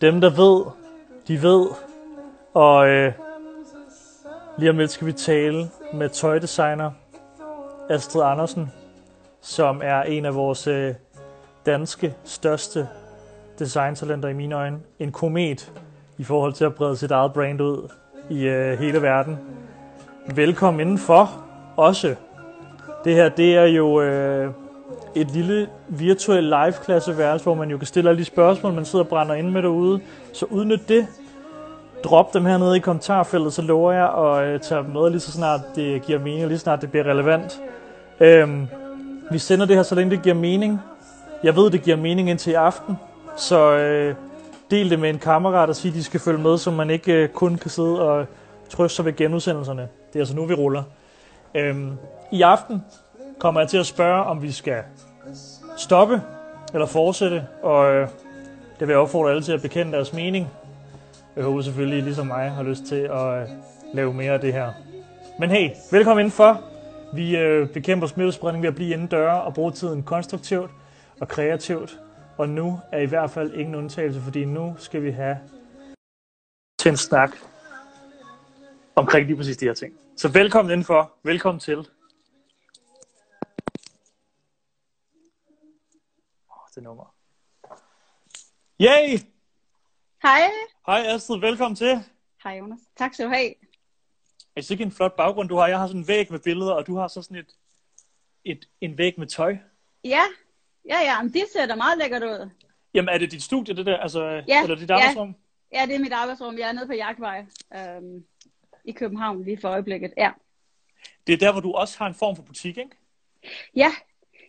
Dem, der ved, de ved. Og øh, lige om lidt skal vi tale med tøjdesigner Astrid Andersen, som er en af vores øh, danske største designtalenter i mine øjne. En komet i forhold til at brede sit eget brand ud i øh, hele verden. Velkommen indenfor også. Det her, det er jo øh, et lille virtuel live-klasseværelse, hvor man jo kan stille alle de spørgsmål, man sidder og brænder ind med derude. Så udnyt det. Drop dem hernede i kommentarfeltet, så lover jeg at øh, tage dem med lige så snart det giver mening, og lige så snart det bliver relevant. Øhm, vi sender det her, så længe det giver mening. Jeg ved, det giver mening indtil i aften, så øh, del det med en kammerat og sig, at de skal følge med, så man ikke øh, kun kan sidde og trøste sig ved genudsendelserne. Det er altså nu, vi ruller. Øhm, I aften kommer jeg til at spørge, om vi skal stoppe eller fortsætte, og øh, det vil jeg opfordre alle til at bekende deres mening. Jeg håber selvfølgelig, ligesom mig, har lyst til at øh, lave mere af det her. Men hey, velkommen indenfor. Vi øh, bekæmper smittespredning ved at blive indendøre og bruge tiden konstruktivt og kreativt. Og nu er i hvert fald ingen undtagelse, fordi nu skal vi have til en snak omkring lige præcis de her ting. Så velkommen indenfor. Velkommen til. Det nummer. Yay! Hej. Hej Astrid, velkommen til. Hej Jonas. Tak skal du have. Er det ikke en flot baggrund, du har? Jeg har sådan en væg med billeder, og du har så sådan et, et, en væg med tøj. Ja, ja, ja, men det ser da meget lækkert ud. Jamen, er det dit studie, det der? Altså, Ja, eller dit ja. arbejdsrum? Ja, det er mit arbejdsrum. Jeg er nede på Jagtvej øhm, i København lige for øjeblikket. Ja. Det er der, hvor du også har en form for butik, ikke? Ja,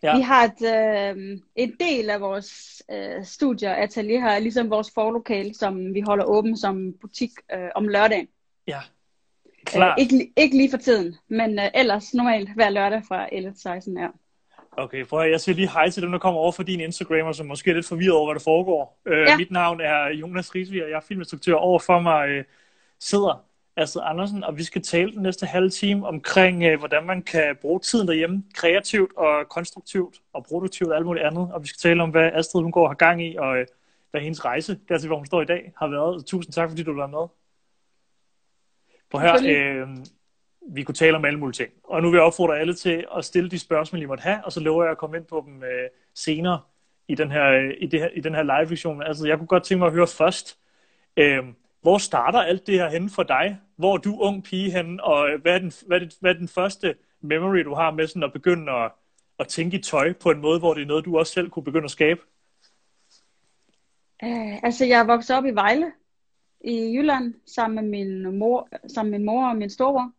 Ja. vi har et, øhm, en del af vores øh, studier atelier her, er ligesom vores forlokale, som vi holder åben som butik øh, om lørdagen. Ja. Øh, Klart. ikke, ikke lige for tiden, men øh, ellers normalt hver lørdag fra 11 til 16. Ja. Okay, prøv at, jeg siger lige hej til dem, der kommer over for din Instagram, og som måske er lidt forvirret over, hvad der foregår. Øh, Ja. Mit navn er Jonas Riesvig, og jeg er filminstruktør. Over for mig øh, sidder Astrid Andersen, og vi skal tale den næste halve time omkring, øh, hvordan man kan bruge tiden derhjemme kreativt og konstruktivt og produktivt og alt muligt andet. Og vi skal tale om, hvad Astrid hun går har gang i, og øh, hvad hendes rejse dertil, hvor hun står i dag, har været. Tusind tak, fordi du var med. Prøv her, øh, vi kunne tale om alle mulige ting. Og nu vil jeg opfordre alle til at stille de spørgsmål, I måtte have, og så lover jeg at komme ind på dem øh, senere i den her, øh, i det her, i den her live-vision. Altså, jeg kunne godt tænke mig at høre først, øh, hvor starter alt det her henne for dig? Hvor er du ung pige hen, og hvad er den, hvad er det, hvad er den første memory, du har med sådan at begynde at, at tænke i tøj på en måde, hvor det er noget, du også selv kunne begynde at skabe? Uh, altså, jeg er vokset op i Vejle i Jylland sammen med min mor, sammen med min mor og min storebror.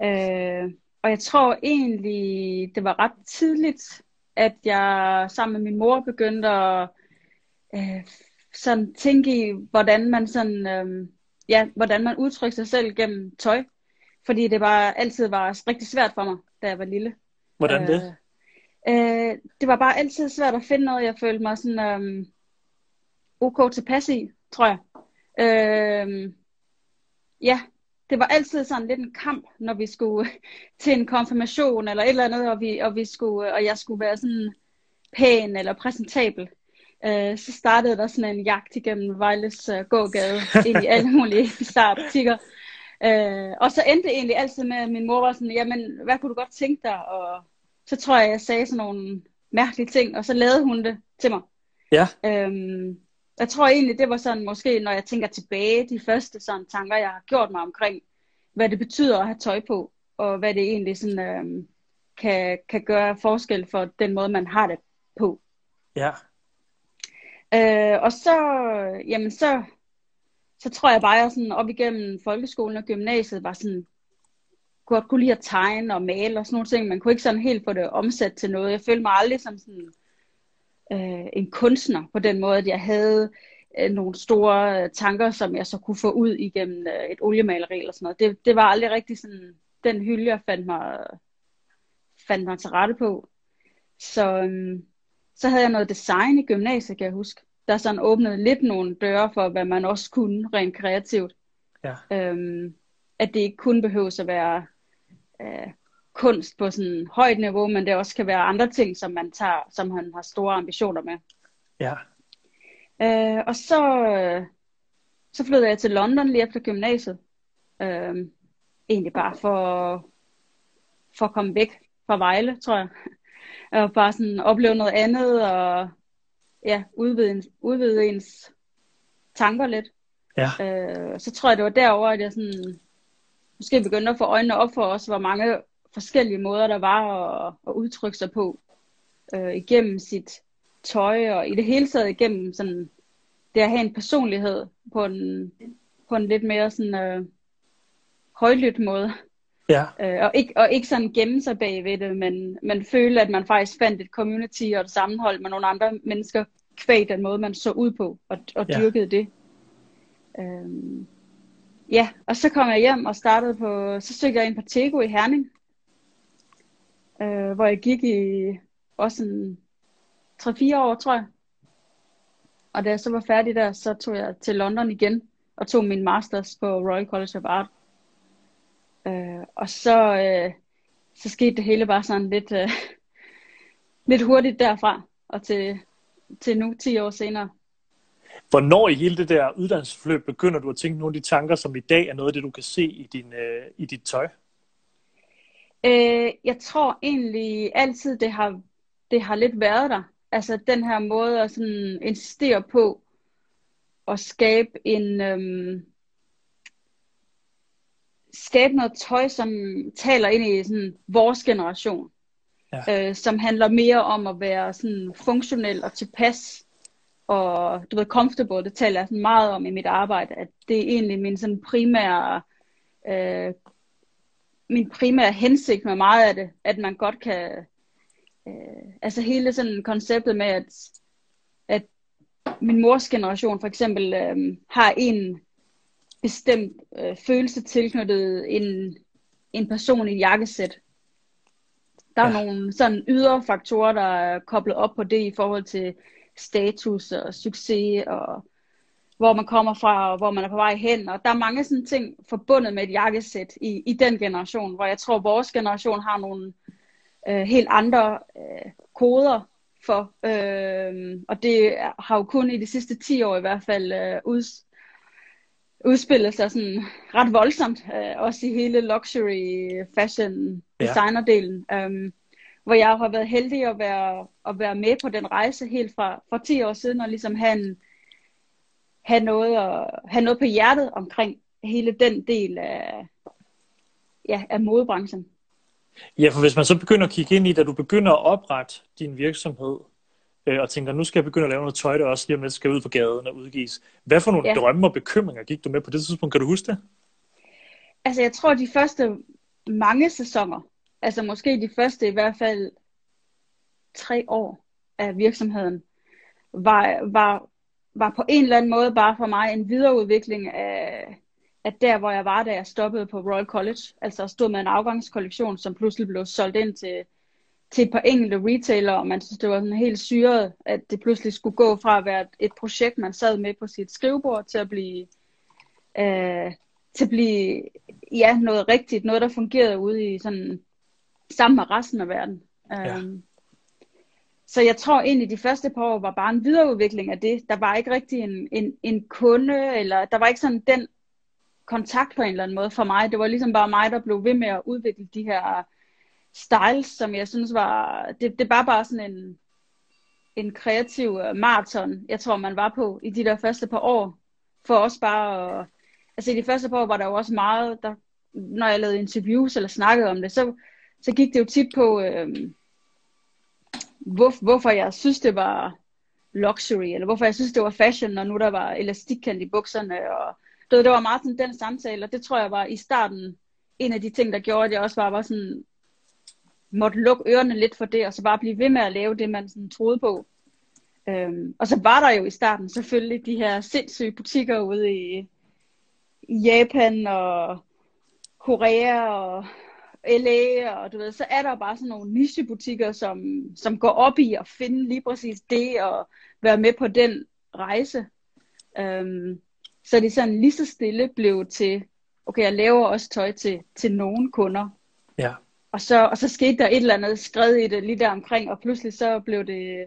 Uh, og jeg tror egentlig, det var ret tidligt, at jeg sammen med min mor begyndte at uh, sådan tænke i, hvordan man sådan, Uh, ja, hvordan man udtrykker sig selv gennem tøj. Fordi det var altid var rigtig svært for mig, da jeg var lille. Hvordan det? Øh, det var bare altid svært at finde noget, jeg følte mig sådan øh, ok tilpas i, tror jeg. Øh, ja, det var altid sådan lidt en kamp, når vi skulle til en konfirmation eller et eller andet, og, vi, og, vi skulle, og jeg skulle være sådan pæn eller præsentabel. Øh, så startede der sådan en jagt igennem Vejles øh, gågade ind i alle mulige bizarre. Øh, og så endte det egentlig altid med, at min mor var sådan, jamen, hvad kunne du godt tænke dig? Og så tror jeg, jeg sagde sådan nogle mærkelige ting, og så lavede hun det til mig. Ja. Øhm, jeg tror egentlig, det var sådan måske, når jeg tænker tilbage, de første sådan tanker, jeg har gjort mig omkring, hvad det betyder at have tøj på, og hvad det egentlig sådan, øhm, kan, kan gøre forskel for den måde, man har det på. Ja. Øh, og så, jamen så, så tror jeg bare, at jeg sådan op igennem folkeskolen og gymnasiet var sådan, godt kunne lide at tegne og male og sådan nogle ting. Man kunne ikke sådan helt få det omsat til noget. Jeg følte mig aldrig som sådan øh, en kunstner på den måde, at jeg havde øh, nogle store øh, tanker, som jeg så kunne få ud igennem øh, et oliemaleri eller sådan noget. Det, det var aldrig rigtig sådan den hylde, jeg fandt mig, fandt mig til rette på. Så, øh, så havde jeg noget design i gymnasiet, kan jeg huske. der sådan åbnede lidt nogle døre for, hvad man også kunne rent kreativt. Ja. Øhm, at det ikke kun behøves at være øh, kunst på sådan højt niveau, men det også kan være andre ting, som man tager, som han har store ambitioner med. Ja. Øh, og så, øh, så flyttede jeg til London lige efter gymnasiet. Øh, egentlig bare for, for at komme væk fra Vejle, tror jeg. Og bare sådan opleve noget andet, og ja, udvide, ens, udvide ens tanker lidt. Ja. Øh, så tror jeg, det var derover, at jeg sådan, måske begyndte at få øjnene op for os, hvor mange forskellige måder, der var at, at udtrykke sig på øh, igennem sit tøj, og i det hele taget igennem sådan, det at have en personlighed på en, på en lidt mere sådan, øh, højlydt måde. Ja. Øh, og, ikke, og ikke sådan gemme sig bag ved det, men, men føle, at man faktisk fandt et community og et sammenhold med nogle andre mennesker, kvæg den måde, man så ud på, og, og Ja. dyrkede det. Øhm, ja, og så kom jeg hjem og startede på, så søgte jeg ind på Tego i Herning, øh, hvor jeg gik i også en 3-4 år, tror jeg. Og da jeg så var færdig der, så tog jeg til London igen, og tog min masters på Royal College of Art. Øh, og så, øh, så skete det hele bare sådan lidt, øh, lidt hurtigt derfra, og til, til nu 10 år senere. Hvornår i hele det der uddannelsesforløb begynder du at tænke nogle af de tanker, som i dag er noget af det, du kan se i, din, øh, i dit tøj? Øh, jeg tror egentlig altid, det har, det har lidt været der. Altså den her måde at sådan insistere på at skabe en øhm, skabe noget tøj, som taler ind i sådan vores generation. Ja. Øh, som handler mere om at være sådan funktionel og tilpas og du ved, comfortable, det taler jeg sådan meget om i mit arbejde, at det er egentlig min sådan primære øh, min primære hensigt med meget af det, at man godt kan, øh, altså hele sådan konceptet med, at, at min mors generation for eksempel øh, har en bestemt øh, følelse tilknyttet en, en person i et jakkesæt. Der er Ja. nogle sådan ydre faktorer, der er koblet op på det i forhold til status og succes og hvor man kommer fra og hvor man er på vej hen. Og der er mange sådan ting forbundet med et jakkesæt i, i den generation, hvor jeg tror, at vores generation har nogle øh, helt andre øh, koder for. Øh, og det har jo kun i de sidste 10 år i hvert fald øh, ud, udspillet sig sådan ret voldsomt, øh, også i hele luxury fashion Ja. designerdelen. Øh, hvor jeg har været heldig at være, at være med på den rejse helt fra, fra 10 år siden, og ligesom have, en, have, noget, at, have noget på hjertet omkring hele den del af, ja, af modebranchen. Ja, for hvis man så begynder at kigge ind i, da du begynder at oprette din virksomhed, øh, og tænker, nu skal jeg begynde at lave noget tøj, der også lige om lidt skal ud på gaden og udgives. Hvad for nogle Ja. drømme og bekymringer gik du med på det tidspunkt? Kan du huske det? Altså jeg tror de første mange sæsoner, altså måske de første i hvert fald tre år af virksomheden, var, var, var på en eller anden måde bare for mig en videreudvikling af, af der, hvor jeg var, da jeg stoppede på Royal College. Altså stod med en afgangskollektion, som pludselig blev solgt ind til, til et par enkelte retailer, og man synes, det var sådan helt syret, at det pludselig skulle gå fra at være et, et projekt, man sad med på sit skrivebord, til at blive, øh, til at blive ja, noget rigtigt, noget, der fungerede ude i sådan, sammen med resten af verden. Ja. Um, så jeg tror egentlig, de første par år var bare en videreudvikling af det. Der var ikke rigtig en, en, en kunde, eller der var ikke sådan den kontakt på en eller anden måde for mig. Det var ligesom bare mig, der blev ved med at udvikle de her styles, som jeg synes var, det, det var bare sådan en, en kreativ øh, maraton, jeg tror, man var på i de der første par år. For også bare, at, altså i de første par år var der jo også meget, der, når jeg lavede interviews eller snakkede om det, så, så gik det jo tit på, øh, hvor, hvorfor jeg synes, det var luxury, eller hvorfor jeg synes, det var fashion, når nu der var elastikkant i bukserne, og det, det var meget sådan den samtale, og det tror jeg var i starten en af de ting, der gjorde, at jeg også bare var sådan, måtte lukke ørerne lidt for det, og så bare blive ved med at lave det, man sådan troede på. Øhm, og så var der jo i starten selvfølgelig de her sindssyge butikker ude i, i Japan og Korea og LA, og du ved, så er der bare sådan nogle nichebutikker, som, som går op i at finde lige præcis det, og være med på den rejse. Øhm, så det sådan lige så stille blev til, okay, jeg laver også tøj til, til nogle kunder. Ja. Og så, og så skete der et eller andet skred i det lige der omkring, og pludselig så blev det,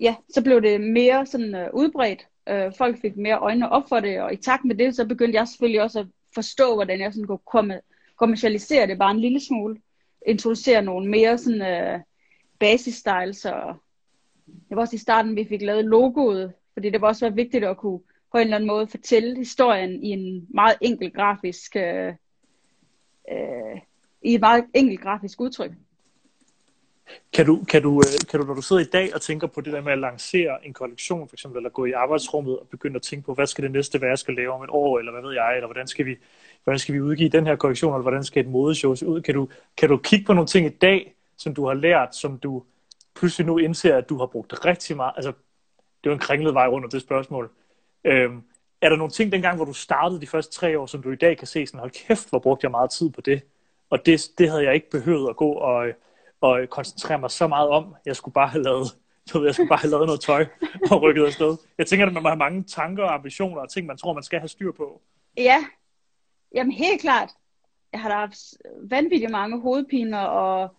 ja, så blev det mere sådan uh, udbredt. Uh, folk fik mere øjne op for det, og i takt med det, så begyndte jeg selvfølgelig også at forstå, hvordan jeg sådan kunne komme, kommercialisere det bare en lille smule. Introducere nogle mere sådan uh, basis-styles, og det var også i starten, vi fik lavet logoet, fordi det var også været vigtigt at kunne på en eller anden måde fortælle historien i en meget enkel grafisk, øh, øh, i et meget enkelt grafisk udtryk. Kan du, kan, du, øh, kan du, når du sidder i dag og tænker på det der med at lancere en kollektion, for eksempel, eller gå i arbejdsrummet og begynde at tænke på, hvad skal det næste være, jeg skal lave om et år, eller hvad ved jeg, eller hvordan skal vi, hvordan skal vi udgive den her kollektion, eller hvordan skal et modeshow se ud? Kan du, kan du kigge på nogle ting i dag, som du har lært, som du pludselig nu indser, at du har brugt rigtig meget, altså det er en kringlet vej rundt om det spørgsmål. Øhm, er der nogle ting dengang, hvor du startede de første tre år, som du i dag kan se sådan, hold kæft, hvor brugte jeg meget tid på det, og det, det havde jeg ikke behøvet at gå og, og koncentrere mig så meget om. Jeg skulle bare have lavet, jeg, ved, jeg skulle bare have lavet noget tøj og rykket afsted. Jeg tænker, at man må have mange tanker og ambitioner og ting, man tror, man skal have styr på. Ja, jamen helt klart. Jeg har da haft vanvittigt mange hovedpiner og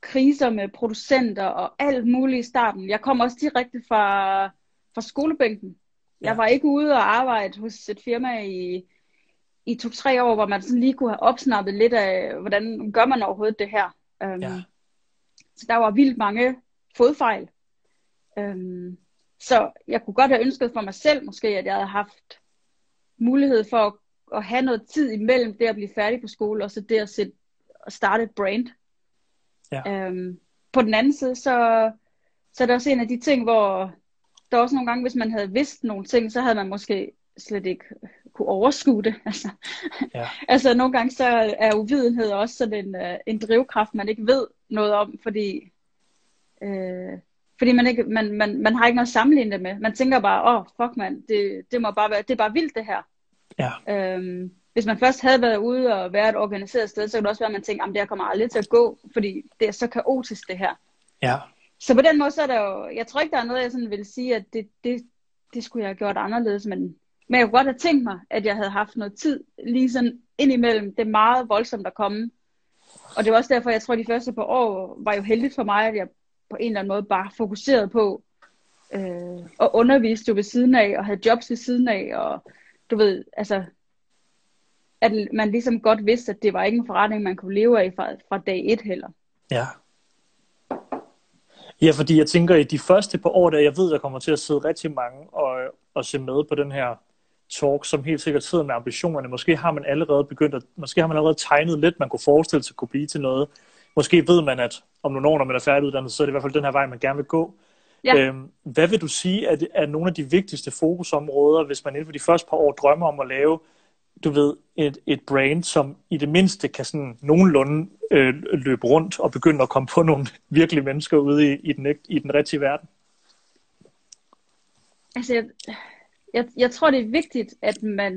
kriser med producenter og alt muligt i starten. Jeg kom også direkte fra, fra skolebænken. Jeg ja. var ikke ude og arbejde hos et firma i, i to-tre år, hvor man sådan lige kunne have opsnappet lidt af, hvordan gør man overhovedet det her. Um, ja. Så der var vildt mange fodfejl. Um, så jeg kunne godt have ønsket for mig selv måske, at jeg havde haft mulighed for at, at have noget tid imellem det at blive færdig på skole, og så det at, sætte, at starte et brand. Ja. Um, på den anden side, så, så er det også en af de ting, hvor der også nogle gange, hvis man havde vidst nogle ting, så havde man måske slet ikke kunne overskue det. Altså, ja. altså nogle gange så er uvidenhed også sådan en, uh, en drivkraft, man ikke ved noget om, fordi, uh, fordi man, ikke, man, man, man har ikke noget at sammenligne det med. Man tænker bare, åh, oh, fuck mand, det, det, må bare være, det er bare vildt det her. Ja. Um, hvis man først havde været ude og været et organiseret sted, så kunne det også være, at man tænkte, at det her kommer aldrig til at gå, fordi det er så kaotisk det her. Ja. Så på den måde, så er der jo, jeg tror ikke, der er noget, jeg sådan vil sige, at det, det, det skulle jeg have gjort anderledes, men, men jeg kunne godt have tænkt mig, at jeg havde haft noget tid, lige sådan indimellem, det er meget voldsomt at komme. Og det var også derfor, jeg tror, at de første par år var jo heldigt for mig, at jeg på en eller anden måde bare fokuserede på øh, at undervise jo ved siden af, og havde jobs ved siden af, og du ved, altså, at man ligesom godt vidste, at det var ikke en forretning, man kunne leve af fra, fra dag et heller. Ja. Ja, fordi jeg tænker, i de første par år, der jeg ved, der kommer til at sidde rigtig mange og, og se med på den her talk, som helt sikkert sidder med ambitionerne. Måske har man allerede begyndt at, måske har man allerede tegnet lidt, man kunne forestille sig kunne blive til noget. Måske ved man, at om nogle år, når man er færdiguddannet, så er det i hvert fald den her vej, man gerne vil gå. Ja. Øhm, hvad vil du sige er, er nogle af de vigtigste fokusområder, hvis man inden for de første par år drømmer om at lave du ved, et, et brand, som i det mindste kan sådan nogenlunde øh, løbe rundt og begynde at komme på nogle virkelige mennesker ude i, i, den, i den rigtige verden? Altså, jeg, jeg, jeg tror, det er vigtigt, at man,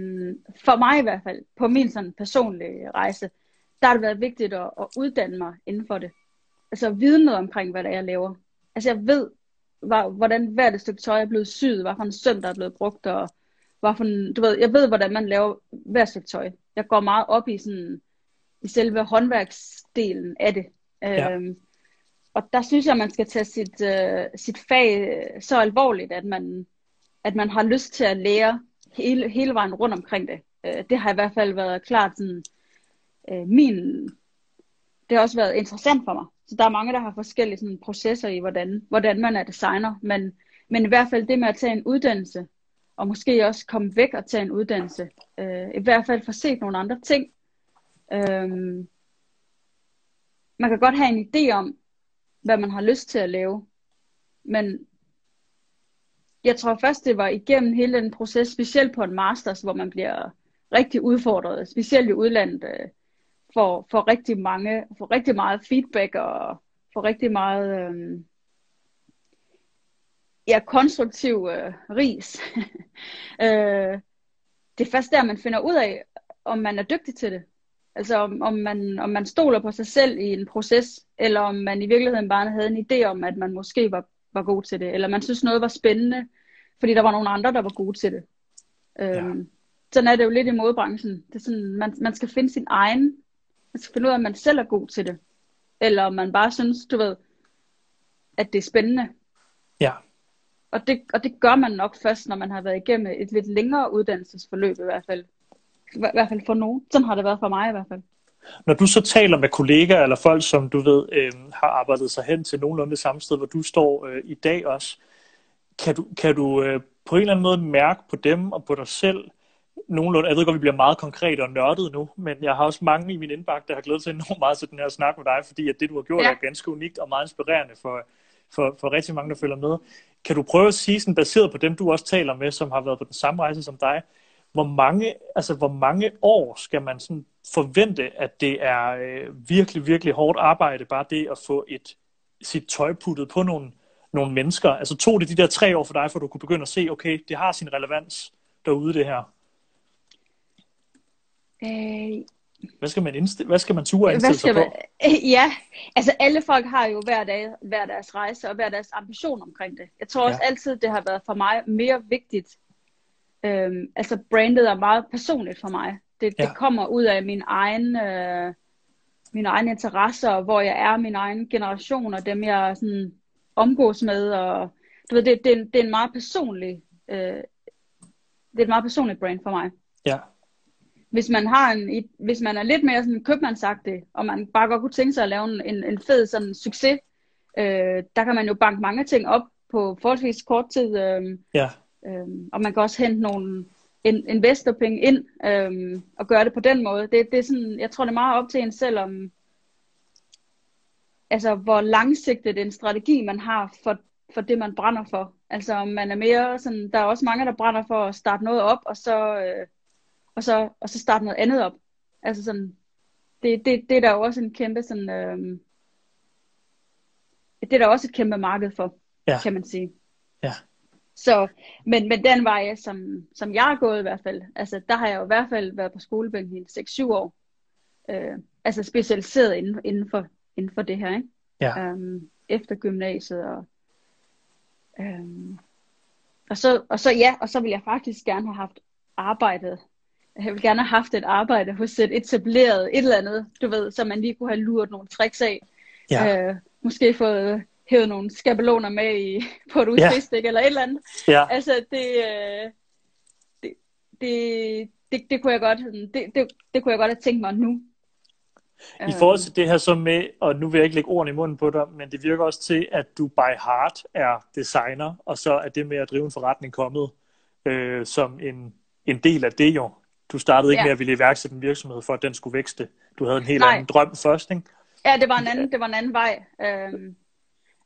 for mig i hvert fald, på min sådan personlige rejse, der har det været vigtigt at, at uddanne mig inden for det. Altså vide noget omkring, hvad det er, jeg laver. Altså jeg ved, hvordan hvert stykke tøj er blevet syet, hvad for en søm, der er blevet brugt, og hvad for en, du ved, jeg ved, hvordan man laver hver stykke tøj. Jeg går meget op i sådan, i selve håndværksdelen af det. Ja. Øhm, og der synes jeg, man skal tage sit, øh, sit fag så alvorligt, at man, at man har lyst til at lære hele, hele vejen rundt omkring det. Øh, det har i hvert fald været klart sådan, øh, min... Det har også været interessant for mig. Så der er mange, der har forskellige sådan, processer i, hvordan, hvordan man er designer. Men, men i hvert fald det med at tage en uddannelse, og måske også komme væk og tage en uddannelse. Øh, I hvert fald få set nogle andre ting. Øh, man kan godt have en idé om, hvad man har lyst til at lave. Men jeg tror først, det var igennem hele den proces, specielt på en masters, hvor man bliver rigtig udfordret, specielt i udlandet, øh, for, for rigtig mange, for rigtig meget feedback og for rigtig meget øh, ja, konstruktiv øh, ris. øh, det er først der, man finder ud af, om man er dygtig til det. Altså om, om, man, om man stoler på sig selv i en proces, eller om man i virkeligheden bare havde en idé om, at man måske var var god til det, eller man synes noget var spændende, fordi der var nogle andre, der var gode til det. Øhm, ja. Sådan er det jo lidt i modebranchen. Det er sådan, man, man skal finde sin egen, man skal finde ud af, om man selv er god til det, eller om man bare synes, du ved, at det er spændende. Ja. Og det, og det gør man nok først, når man har været igennem et lidt længere uddannelsesforløb i hvert fald. I hvert fald for nogen. Sådan har det været for mig i hvert fald. Når du så taler med kollegaer eller folk, som du ved øh, har arbejdet sig hen til nogenlunde det samme sted, hvor du står øh, i dag også, kan du, kan du øh, på en eller anden måde mærke på dem og på dig selv, nogenlunde, jeg ved godt, vi bliver meget konkret og nørdet nu, men jeg har også mange i min indbakke, der har glædet sig enormt meget til den her snak med dig, fordi at det, du har gjort, ja. er ganske unikt og meget inspirerende for, for, for rigtig mange, der følger med. Kan du prøve at sige, sådan baseret på dem, du også taler med, som har været på den samme rejse som dig, hvor mange, altså, hvor mange år skal man sådan forvente, at det er øh, virkelig, virkelig hårdt arbejde, bare det at få et, sit tøj puttet på nogle, nogle mennesker? Altså tog det de der tre år for dig, for du kunne begynde at se, okay, det har sin relevans derude, det her? Øh, hvad skal man, indst- hvad skal man ture indstille sig på? Ja, altså alle folk har jo hver, dag, hver deres rejse og hver deres ambition omkring det. Jeg tror også ja. altid, det har været for mig mere vigtigt. Øhm, altså brandet er meget personligt for mig. Det, ja. det kommer ud af min egen, øh, mine egne interesser, hvor jeg er, min egen generation, og dem jeg sådan omgås med. Og, du ved, det, det, det er en meget personlig, øh, det er et meget personligt brand for mig. Ja hvis man har en, hvis man er lidt mere sådan købmandsagtig, og man bare godt kunne tænke sig at lave en, en fed sådan succes, øh, der kan man jo banke mange ting op på forholdsvis kort tid. Øh, ja. Øh, og man kan også hente nogle in, investorpenge ind øh, og gøre det på den måde. Det, det er sådan, jeg tror det er meget op til en selv om, altså hvor langsigtet en strategi man har for, for det man brænder for. Altså om man er mere sådan, der er også mange der brænder for at starte noget op, og så øh, og så, og så starte noget andet op. Altså sådan, det, det, det er der jo også en kæmpe sådan, øh, det er der også et kæmpe marked for, ja. kan man sige. Ja. Så, men, men den vej, som, som jeg har gået i hvert fald, altså der har jeg jo i hvert fald været på skolebænken i 6-7 år. Øh, altså specialiseret inden, inden, for, inden for det her, ikke? Ja. Øhm, efter gymnasiet og øhm, og så, og så ja, og så vil jeg faktisk gerne have haft arbejdet jeg vil gerne have haft et arbejde hos et etableret et eller andet, du ved, så man lige kunne have luret nogle tricks af. Ja. Øh, måske fået hævet nogle skabeloner med i, på et USB-stik ja. eller et eller andet. Ja. Altså, det, øh, det, det, det, det, kunne jeg godt, det, det, det kunne jeg godt have tænkt mig nu. I forhold til det her så med, og nu vil jeg ikke lægge ordene i munden på dig, men det virker også til, at du by heart er designer, og så er det med at drive en forretning kommet øh, som en, en del af det jo. Du startede ikke ja. med at ville iværksætte en virksomhed for, at den skulle vækste. Du havde en helt Nej. anden drøm først, ikke? Ja, det var en anden, det var en anden vej. Øhm,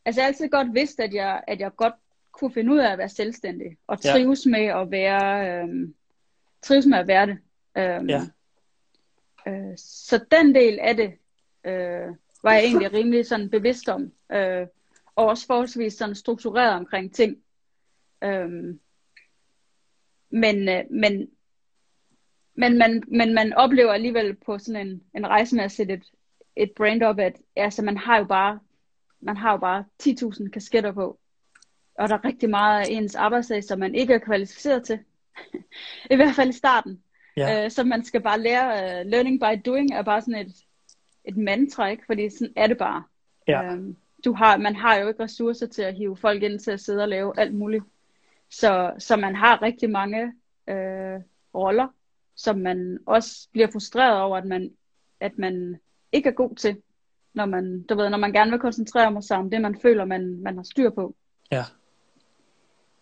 altså jeg altid godt vidst, at jeg, at jeg godt kunne finde ud af at være selvstændig. Og trives ja. med at være, øhm, trives med at være det. Øhm, ja. øh, så den del af det, øh, var jeg egentlig rimelig sådan bevidst om. Øh, og også forholdsvis sådan struktureret omkring ting. Øhm, men, øh, men men man, men man oplever alligevel på sådan en, en rejse med at sætte et, et brand op, at altså, man har jo bare, man har jo bare 10.000 kasketter på. Og der er rigtig meget af ens arbejdsdag, som man ikke er kvalificeret til. I hvert fald i starten. Ja. Uh, så man skal bare lære, uh, learning by doing er bare sådan et, et mantra, ikke? Fordi sådan er det bare. Ja. Uh, du har, man har jo ikke ressourcer til at hive folk ind til at sidde og lave alt muligt. Så, så man har rigtig mange uh, roller, som man også bliver frustreret over, at man, at man ikke er god til, når man, du ved, når man gerne vil koncentrere sig om det, man føler, man, man har styr på. Ja.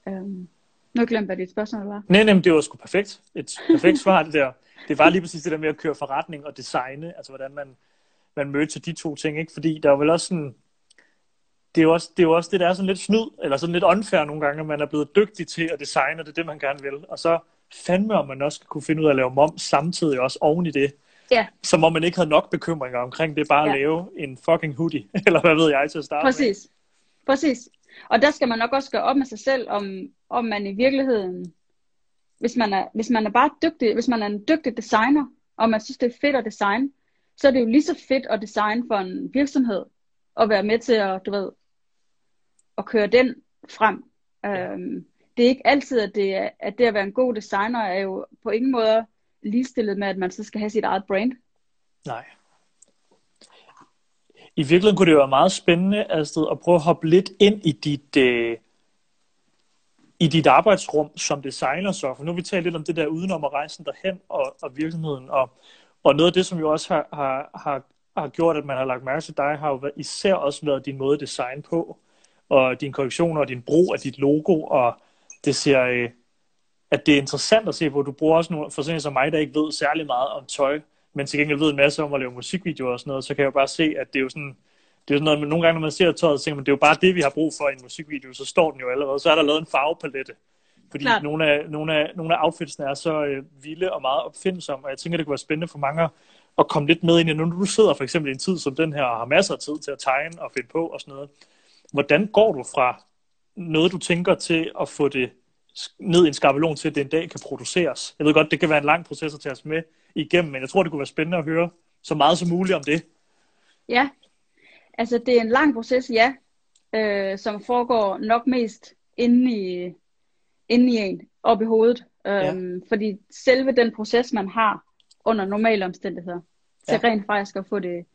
Øhm, nu glemte jeg dit spørgsmål, var. Nej, nej, det var sgu perfekt. Et perfekt svar, det der. Det var lige præcis det der med at køre forretning og designe, altså hvordan man, man mødte de to ting, ikke? Fordi der er vel også sådan, det er jo også det, er jo også det der er sådan lidt snyd, eller sådan lidt unfair nogle gange, at man er blevet dygtig til at designe, og det er det, man gerne vil. Og så fandme, om man også skal kunne finde ud af at lave moms samtidig også oven i det. Ja. Som om man ikke havde nok bekymringer omkring det, bare at ja. lave en fucking hoodie, eller hvad ved jeg til at starte Præcis. Med. Præcis. Og der skal man nok også gøre op med sig selv, om, om man i virkeligheden, hvis man, er, hvis man er bare dygtig, hvis man er en dygtig designer, og man synes, det er fedt at designe, så er det jo lige så fedt at designe for en virksomhed, og være med til at, du ved, at køre den frem. Øhm, det er ikke altid, at det, er, at det at være en god designer er jo på ingen måde ligestillet med, at man så skal have sit eget brand. Nej. I virkeligheden kunne det jo være meget spændende Astrid, at prøve at hoppe lidt ind i dit, øh, i dit arbejdsrum som designer så. For nu har vi talt lidt om det der udenom at rejse derhen og, og virksomheden. Og, og noget af det, som jo også har, har, har, har gjort, at man har lagt mærke til dig, har jo især også været din måde at designe på. Og din korrektioner og din brug af dit logo. Og det ser, øh, at det er interessant at se, hvor du bruger også nogle, for sådan som mig, der ikke ved særlig meget om tøj, men til gengæld ved en masse om at lave musikvideoer og sådan noget, så kan jeg jo bare se, at det er jo sådan, det er sådan noget, nogle gange, når man ser tøjet, så tænker man, det er jo bare det, vi har brug for i en musikvideo, så står den jo allerede. Så er der lavet en farvepalette. Fordi Klart. nogle af, nogle, af, nogle af outfitsene er så øh, vilde og meget opfindsomme, og jeg tænker, det kunne være spændende for mange at komme lidt med ind i, når du sidder for eksempel i en tid som den her, og har masser af tid til at tegne og finde på og sådan noget. Hvordan går du fra noget, du tænker til at få det ned i en skabelon til, at det en dag kan produceres? Jeg ved godt, det kan være en lang proces at tage os med igennem, men jeg tror, det kunne være spændende at høre så meget som muligt om det. Ja, altså det er en lang proces, ja, øh, som foregår nok mest inde i, inde i en, op i hovedet. Ja. Øhm, fordi selve den proces, man har under normale omstændigheder, til ja. rent faktisk at få det,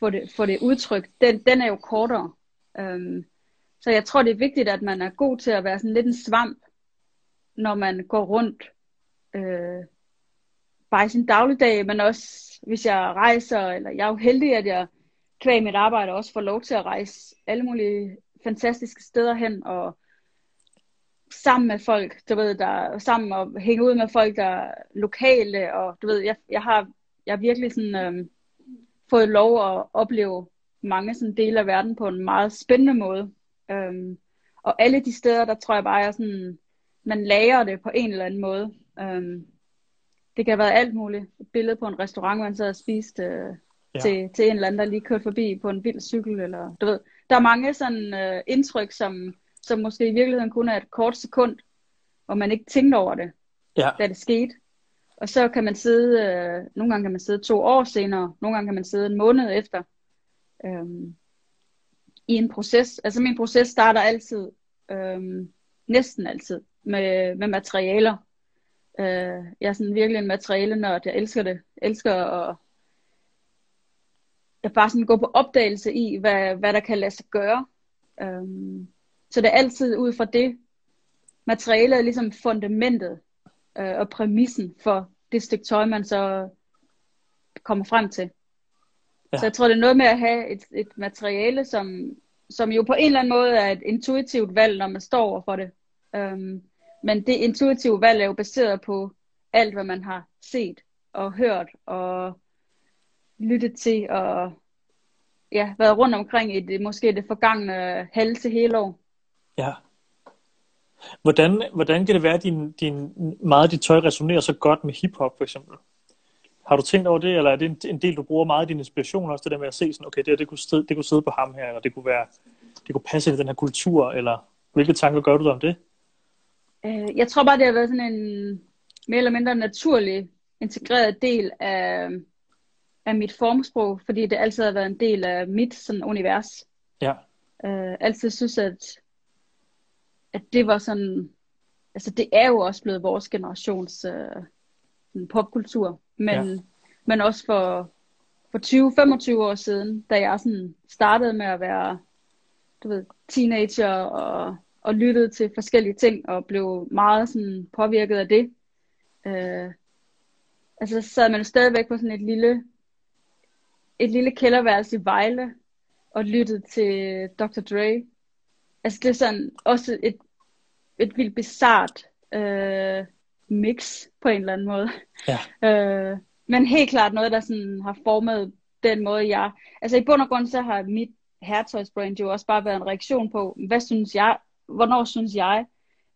få det, få det udtrykt, den, den er jo kortere. Øhm, så jeg tror, det er vigtigt, at man er god til at være sådan lidt en svamp, når man går rundt øh, bare i sin dagligdag, men også hvis jeg rejser, eller jeg er jo heldig, at jeg kvæg mit arbejde også får lov til at rejse alle mulige fantastiske steder hen, og sammen med folk, du ved, der sammen og hænge ud med folk, der er lokale, og du ved, jeg, jeg har jeg har virkelig sådan øh, fået lov at opleve mange sådan dele af verden på en meget spændende måde. Øhm, og alle de steder, der tror jeg bare, er sådan, man lærer det på en eller anden måde. Øhm, det kan have været alt muligt. Et billede på en restaurant, man så har spist øh, ja. til, til en eller anden, der lige kørt forbi på en vild cykel. Eller, du ved. Der er mange sådan øh, indtryk, som, som måske i virkeligheden kun er et kort sekund, hvor man ikke tænkte over det, ja. da det skete. Og så kan man sidde, øh, nogle gange kan man sidde to år senere, nogle gange kan man sidde en måned efter, øh, i en proces. Altså min proces starter altid, øh, næsten altid, med, med materialer. Øh, jeg er sådan virkelig en materiale nørd. Jeg elsker det. Jeg elsker at jeg bare sådan gå på opdagelse i, hvad, hvad der kan lade sig gøre. Um, så det er altid ud fra det. Materialet er ligesom fundamentet øh, og præmissen for det stykke tøj, man så kommer frem til. Ja. Så jeg tror, det er noget med at have et, et materiale, som, som jo på en eller anden måde er et intuitivt valg, når man står over for det. Um, men det intuitive valg er jo baseret på alt, hvad man har set og hørt og lyttet til og ja, været rundt omkring i det, måske det forgangne halve til hele år. Ja. Hvordan, hvordan kan det være, at din, din, meget af dit tøj resonerer så godt med hiphop for eksempel? Har du tænkt over det, eller er det en, en del, du bruger meget af din inspiration også, det der med at se sådan, okay, det, her, det, kunne, sidde, det kunne sidde på ham her, eller det kunne, være, det kunne passe i den her kultur, eller hvilke tanker gør du dig om det? Øh, jeg tror bare, det har været sådan en mere eller mindre naturlig integreret del af, af mit formsprog, fordi det altid har været en del af mit sådan, univers. Ja. Øh, altid synes, at, at det var sådan, altså det er jo også blevet vores generations øh, popkultur, men, ja. men også for, for 20-25 år siden, da jeg sådan startede med at være, du ved, teenager og og lyttede til forskellige ting, og blev meget sådan påvirket af det. Øh, altså så sad man stadigvæk på sådan et lille, et lille kælderværelse i Vejle, og lyttede til Dr. Dre. Altså det er sådan også et, et vildt bizart øh, mix på en eller anden måde. Ja. øh, men helt klart noget, der sådan har formet den måde, jeg... Altså i bund og grund, så har mit hertøjsbrand jo også bare været en reaktion på, hvad synes jeg hvornår synes jeg,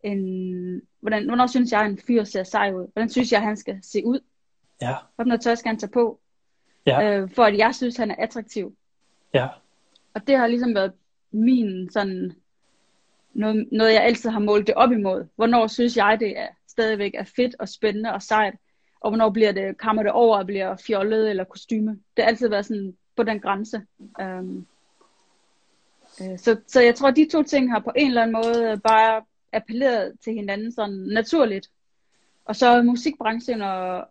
en, hvordan, hvornår synes jeg, en fyr ser sej ud? Hvordan synes jeg, han skal se ud? Ja. Hvordan tøj skal han tage på? Ja. Øh, for at jeg synes, han er attraktiv. Ja. Og det har ligesom været min sådan, noget, noget jeg altid har målt det op imod. Hvornår synes jeg, det er stadigvæk er fedt og spændende og sejt? Og hvornår bliver det, kommer det over og bliver fjollet eller kostyme? Det har altid været sådan på den grænse. Øh, så, så jeg tror, at de to ting har på en eller anden måde bare appelleret til hinanden sådan naturligt. Og så er musikbranchen og,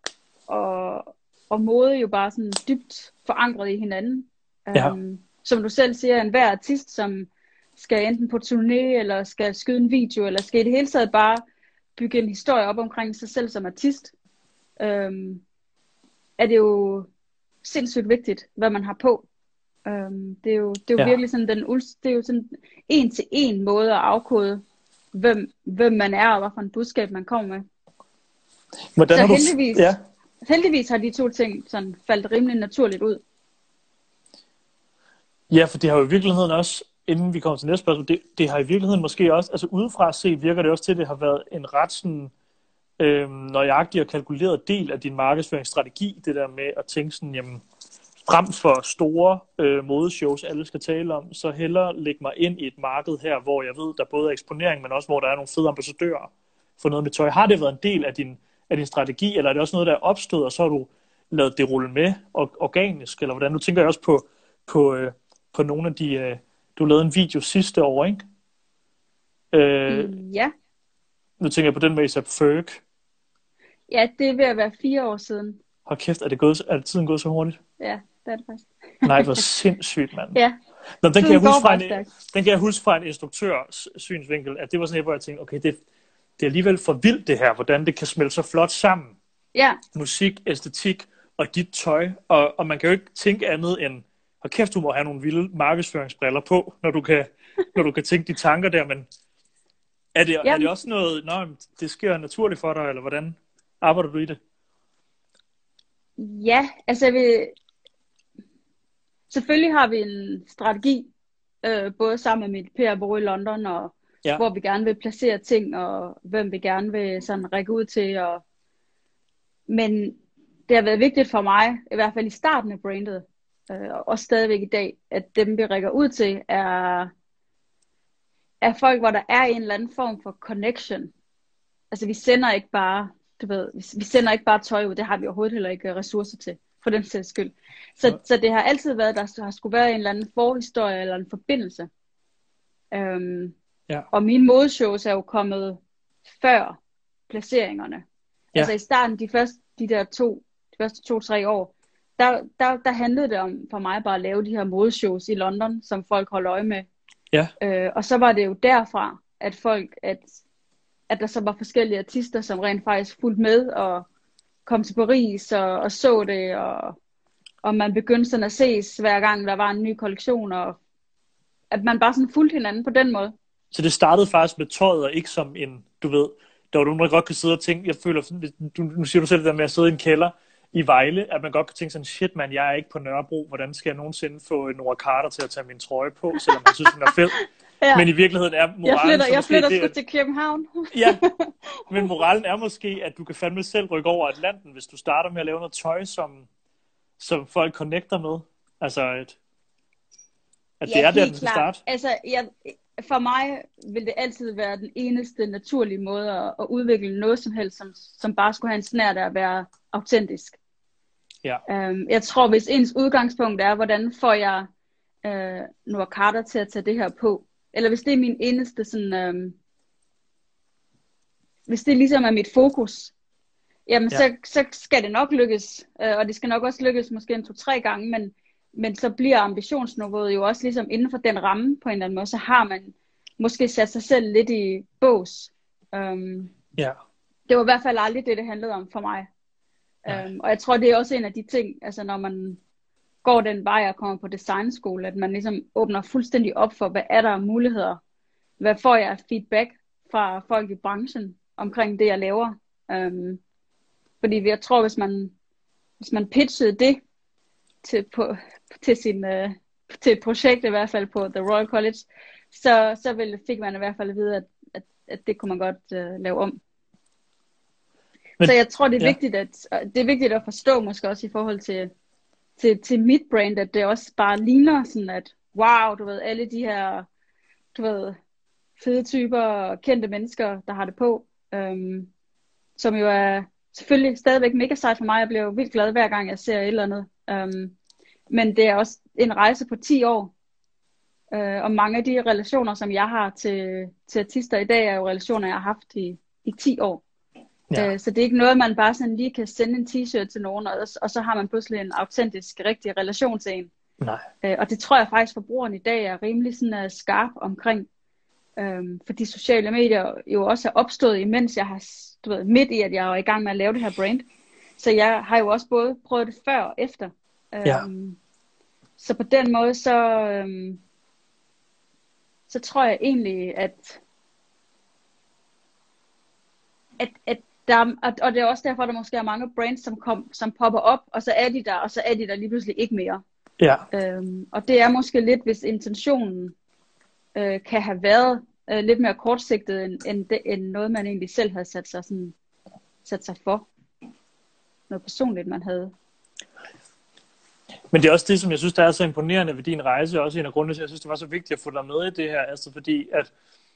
og, og mode jo bare sådan dybt forankret i hinanden. Ja. Um, som du selv siger, en hver artist, som skal enten på turné, eller skal skyde en video, eller skal i det hele taget bare bygge en historie op omkring sig selv som artist, um, er det jo sindssygt vigtigt, hvad man har på. Um, det er jo, det er jo Ja. virkelig sådan den det er jo sådan en til en måde at afkode, hvem, hvem man er, og hvad for en budskab man kommer med. Hvordan Så har du... heldigvis- Ja. Heldigvis har de to ting sådan faldt rimelig naturligt ud. Ja, for det har jo i virkeligheden også, inden vi kommer til næste spørgsmål, det, det har i virkeligheden måske også, altså udefra set virker det også til, at det har været en ret sådan, øhm, nøjagtig og kalkuleret del af din markedsføringsstrategi, det der med at tænke sådan, jamen, frem for store øh, modeshows, alle skal tale om, så hellere lægge mig ind i et marked her, hvor jeg ved, der både er eksponering, men også hvor der er nogle fede ambassadører for noget med tøj. Har det været en del af din, af din strategi, eller er det også noget, der er opstået, og så har du lavet det rulle med og, organisk, eller hvordan? Nu tænker jeg også på, på, øh, på nogle af de... Øh, du lavede en video sidste år, ikke? Øh, mm. Ja. Nu tænker jeg på den med Isab Ferg. ja, det er ved at være fire år siden. Hold kæft, er, det gået, er det tiden gået så hurtigt? Ja, det er det faktisk. Nej, hvor sindssygt, mand. Ja, Nå, den, kan jeg huske fra en, den kan jeg huske fra en instruktørs synsvinkel, at det var sådan her, hvor jeg tænkte, okay, det, det er alligevel for vildt det her, hvordan det kan smelte så flot sammen. Ja, Musik, æstetik og dit tøj. Og, og man kan jo ikke tænke andet end, og kæft, du må have nogle vilde markedsføringsbriller på, når du kan, når du kan tænke de tanker der, men er det, er Jamen. det også noget, nå, det sker naturligt for dig, eller hvordan arbejder du i det? ja, altså jeg vil... Selvfølgelig har vi en strategi, øh, både sammen med mit PR-bureau i London, og Ja. hvor vi gerne vil placere ting, og hvem vi gerne vil sådan række ud til. Og... Men det har været vigtigt for mig, i hvert fald i starten af brandet, øh, og også stadigvæk i dag, at dem vi rækker ud til, er, er folk, hvor der er en eller anden form for connection. Altså vi sender ikke bare, du ved, vi, vi sender ikke bare tøj ud, det har vi overhovedet heller ikke ressourcer til, for den sags skyld. Så, Ja. så det har altid været, der har skulle være en eller anden forhistorie eller en forbindelse. Øhm, Ja. Og mine modeshows er jo kommet før placeringerne. Ja. Altså i starten, de første, de der to, de første to-tre år, der, der, der handlede det om for mig bare at lave de her modeshows i London, som folk holdt øje med. Ja. Øh, og så var det jo derfra, at folk, at, at der så var forskellige artister, som rent faktisk fulgte med og kom til Paris og, og så det, og, og man begyndte sådan at ses hver gang, der var en ny kollektion, og at man bare sådan fulgte hinanden på den måde. Så det startede faktisk med tøjet, og ikke som en, du ved, der var nogen, der godt kan sidde og tænke, jeg føler, du, nu siger du selv det der med at sidde i en kælder i Vejle, at man godt kan tænke sådan, shit man, jeg er ikke på Nørrebro, hvordan skal jeg nogensinde få Nora Carter til at tage min trøje på, selvom man synes, den er fed. Ja. Men i virkeligheden er moralen jeg flytter, jeg flytter det, sgu til København. Ja, men moralen er måske, at du kan fandme selv rykke over Atlanten, hvis du starter med at lave noget tøj, som, som folk connecter med. Altså, at, at det er der, den skal starte. Altså, jeg, for mig vil det altid være den eneste naturlige måde at, at udvikle noget som helst, som, som bare skulle have en snært af at være autentisk. Ja. Um, jeg tror, hvis ens udgangspunkt er, hvordan får jeg uh, Nora Carter til at tage det her på, eller hvis det er min eneste sådan, um, hvis det ligesom er mit fokus, jamen Ja. så, så skal det nok lykkes, uh, og det skal nok også lykkes måske en to-tre gange, men, men så bliver ambitionsniveauet jo også ligesom inden for den ramme på en eller anden måde, så har man måske sat sig selv lidt i bås. Um, Ja. det var i hvert fald aldrig det, det handlede om for mig. Nej. Um, og jeg tror, det er også en af de ting, altså når man går den vej og kommer på designskole, at man ligesom åbner fuldstændig op for, hvad er der af muligheder? Hvad får jeg af feedback fra folk i branchen omkring det, jeg laver? Um, fordi jeg tror, hvis man, hvis man pitchede det til, på, til, sin, uh, til et projekt, i hvert fald på The Royal College, så, så ville, fik man i hvert fald at vide, at, at, at det kunne man godt uh, lave om. Men, så jeg tror, det er, ja. vigtigt at, det er vigtigt at forstå måske også i forhold til, til, til mit brand, at det også bare ligner sådan, at wow, du ved, alle de her, du ved, fede typer og kendte mennesker, der har det på, øhm, som jo er selvfølgelig stadigvæk mega sejt for mig. Jeg bliver jo vildt glad hver gang, jeg ser et eller andet. Øhm, men det er også en rejse på 10 år, Øh, og mange af de relationer, som jeg har til, til artister i dag, er jo relationer, jeg har haft i, i 10 år. Ja. Øh, så det er ikke noget, man bare sådan lige kan sende en t-shirt til nogen, og, og så har man pludselig en autentisk, rigtig relation til en. Nej. Øh, og det tror jeg faktisk, forbrugeren i dag er rimelig sådan, uh, skarp omkring. Øhm, fordi sociale medier jo også er opstået, imens jeg har, du ved, midt i, at jeg er i gang med at lave det her brand. Så jeg har jo også både prøvet det før og efter. Øhm, Ja. Så på den måde, så, øhm, så tror jeg egentlig, at, at, at der, er- og, det er også derfor, at der måske er mange brands, som, kom, som popper op, og så er de der, og så er de der lige pludselig ikke mere. Ja. Øhm, og det er måske lidt, hvis intentionen øh, kan have været øh, lidt mere kortsigtet, end, end, det, end noget, man egentlig selv havde sat sig, sådan, sat sig for. Noget personligt, man havde. Men det er også det, som jeg synes, der er så imponerende ved din rejse, og også en af grundene til, at jeg synes, det var så vigtigt at få dig med i det her, altså fordi at,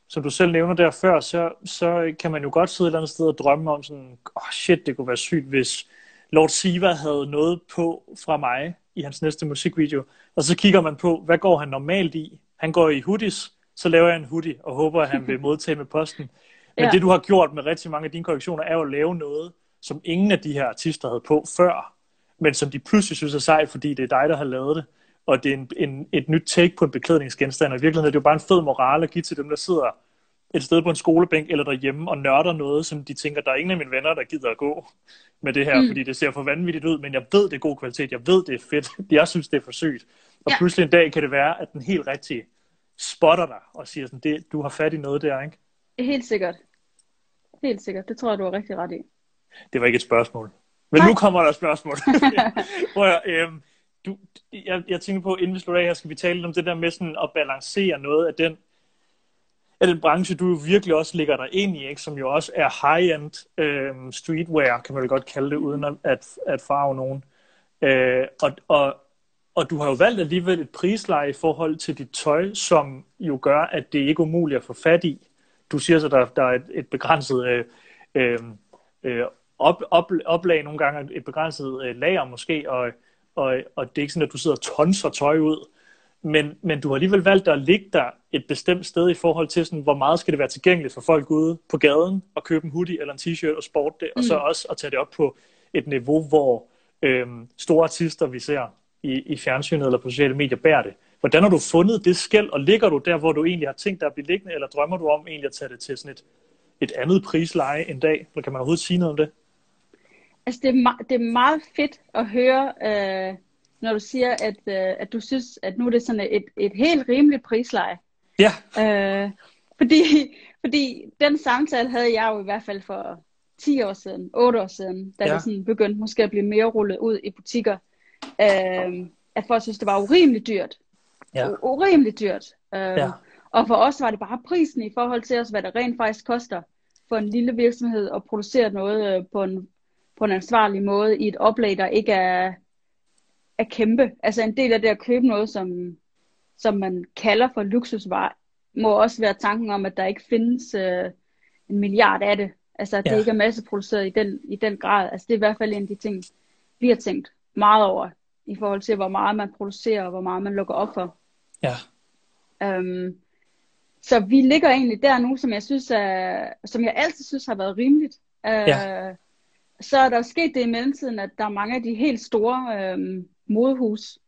som du selv nævner der før, så, så kan man jo godt sidde et eller andet sted og drømme om sådan, åh oh shit, det kunne være sygt, hvis Lord Siva havde noget på fra mig i hans næste musikvideo, og så kigger man på, hvad går han normalt i? Han går i hoodies, så laver jeg en hoodie, og håber, at han vil modtage med posten. Men Ja. det, du har gjort med rigtig mange af dine kollektioner, er jo at lave noget, som ingen af de her artister havde på før, men som de pludselig synes er sejt, fordi det er dig, der har lavet det, og det er en, en, et nyt take på en beklædningsgenstand, og i virkeligheden er det jo bare en fed moral at give til dem, der sidder et sted på en skolebænk eller derhjemme og nørder noget, som de tænker, der er ingen af mine venner, der gider at gå med det her, mm. Fordi det ser for vanvittigt ud, men jeg ved, det er god kvalitet, jeg ved, det er fedt, jeg synes, det er for sygt. Og Ja. pludselig en dag kan det være, at den helt rigtige spotter dig og siger sådan, det, du har fat i noget der, ikke? Helt sikkert. Helt sikkert. Det tror jeg, du har rigtig ret i. Det var ikke et spørgsmål. Men Nej. nu kommer der et spørgsmål. Prøv at, øhm, du, jeg, jeg tænker på, inden vi slutter af her, skal vi tale lidt om det der med sådan at balancere noget af den, af den branche, du virkelig også ligger dig ind i, ikke? som jo også er high-end øh, streetwear, kan man vel godt kalde det, uden at, at, at farve nogen. Øh, og, og, og du har jo valgt alligevel et prisleje i forhold til dit tøj, som jo gør, at det ikke er umuligt at få fat i. Du siger så, der, der er et, et begrænset øh, øh, øh, op, op, oplag nogle gange, et begrænset øh, lager måske, og, og, og det er ikke sådan, at du sidder og tonser tøj ud, men, men du har alligevel valgt at ligge der et bestemt sted i forhold til, sådan, hvor meget skal det være tilgængeligt for folk ude på gaden at købe en hoodie eller en t-shirt og sport det, og så også at tage det op på et niveau, hvor øhm, store artister, vi ser i, i fjernsynet eller på sociale medier, bærer det. Hvordan har du fundet det skæld, og ligger du der, hvor du egentlig har tænkt dig at blive liggende, eller drømmer du om egentlig at tage det til sådan et, et andet prisleje en dag? Eller kan man overhovedet sige noget om det? Altså, det er, det er meget fedt at høre, øh, når du siger, at, øh, at du synes, at nu er det sådan et, et helt rimeligt prisleje. Ja, Øh, fordi, fordi den samtale havde jeg jo i hvert fald for 10 år siden, 8 år siden, da ja. det sådan begyndte måske at blive mere rullet ud i butikker. Øh, at folk synes, det var urimeligt dyrt. Ja. U- urimeligt dyrt. Øh, Ja. Og for os var det bare prisen i forhold til os, hvad det rent faktisk koster for en lille virksomhed at producere noget øh, på en, på en ansvarlig måde i et oplag, der ikke er, er kæmpe. Altså en del af det at købe noget, som, som man kalder for luksusvarer, må også være tanken om, at der ikke findes øh, en milliard af det. Altså at Ja. det ikke er masseproduceret i den, i den grad. Altså det er i hvert fald en af de ting, vi har tænkt meget over, i forhold til hvor meget man producerer, og hvor meget man lukker op for. ja, Øhm, så vi ligger egentlig der nu, som jeg synes er, som jeg altid synes har været rimeligt. Øh, Ja. Så er der sket det i mellemtiden, at der er mange af de helt store øhm, modehus,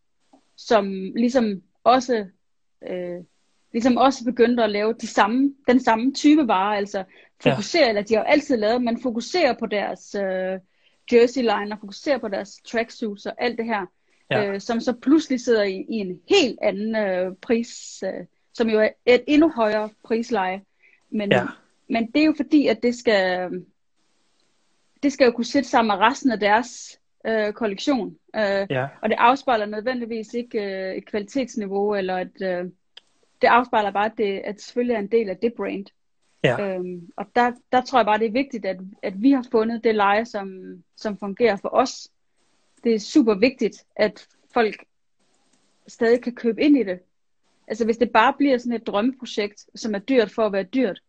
som ligesom også, øh, ligesom også begyndte at lave de samme, den samme type varer, altså fokusere, ja. eller de har jo altid lavet, men fokuserer på deres øh, jersey line, og fokuserer på deres tracksuits og alt det her, Ja. øh, som så pludselig sidder i, i en helt anden øh, pris, øh, som jo er et endnu højere prisleje. Men, Ja. men det er jo fordi, at det skal, det skal jo kunne sætte sammen med resten af deres øh, kollektion. Øh, ja, og det afspejler nødvendigvis ikke øh, et kvalitetsniveau, eller et, øh, det afspejler bare, at det at selvfølgelig er en del af det brand. ja, Øhm, og der, der tror jeg bare, det er vigtigt, at, at vi har fundet det leje, som, som fungerer for os. Det er super vigtigt, at folk stadig kan købe ind i det. Altså hvis det bare bliver sådan et drømmeprojekt, som er dyrt for at være dyrt,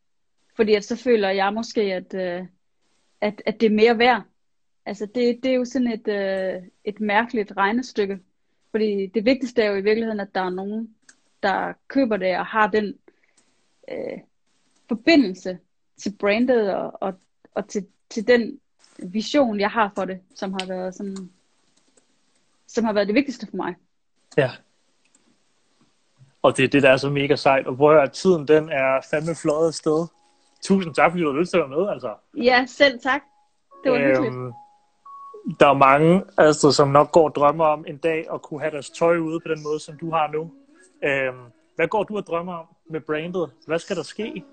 fordi at så føler jeg måske, at, øh, at, at det er mere værd. Altså det, det er jo sådan et, øh, et mærkeligt regnestykke. Fordi det vigtigste er jo i virkeligheden, at der er nogen, der køber det og har den øh, forbindelse til brandet og, og, og til, til den vision, jeg har for det, som har været sådan, som har været det vigtigste for mig. Ja. Og det er det, der er så mega sejt. Og hvor er tiden, den er fandme fløjet sted. Tusind tak, fordi du har lyst til at være med, altså. Ja, selv tak. Det var hyggeligt. Øhm, der er mange, altså, som nok går og drømmer om en dag at kunne have deres tøj ude på den måde, som du har nu. Øhm, hvad går du og drømmer om med brandet? Hvad skal der ske?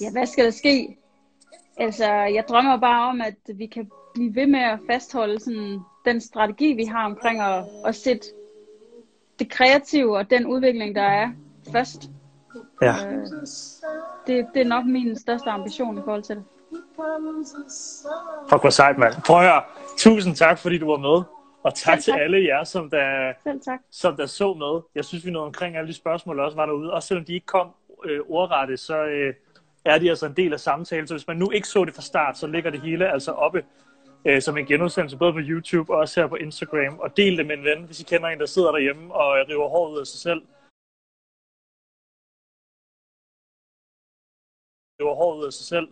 Ja, hvad skal der ske? Altså, jeg drømmer bare om, at vi kan blive ved med at fastholde sådan, den strategi, vi har omkring at, at sætte det kreative og den udvikling, der er først. Ja. Øh, det, det er nok min største ambition i forhold til det. Fuck, hvor sejt, mand. Prøv at høre. Tusind tak, fordi du var med. Og tak Selv til tak. alle jer, som der, tak. som der så med. Jeg synes, vi nåede omkring alle de spørgsmål, der også var derude. Også selvom de ikke kom øh, ordrette, så øh, er de altså en del af samtalen. Så hvis man nu ikke så det fra start, så ligger det hele altså oppe øh, som en genudsendelse, både på YouTube og også her på Instagram. Og del det med en ven, hvis I kender en, der sidder derhjemme og river håret ud af sig selv. River håret ud af sig selv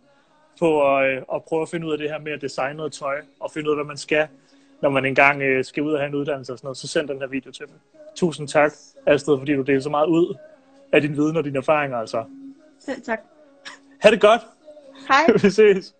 på at, øh, at prøve at finde ud af det her med at designe noget tøj, og finde ud af, hvad man skal, når man engang øh, skal ud og have en uddannelse og sådan noget, så send den her video til dem. Tusind tak, Astrid, fordi du deler så meget ud af din viden og dine erfaringer. Altså. Selv tak. Ha' det godt. Hej. Vi ses.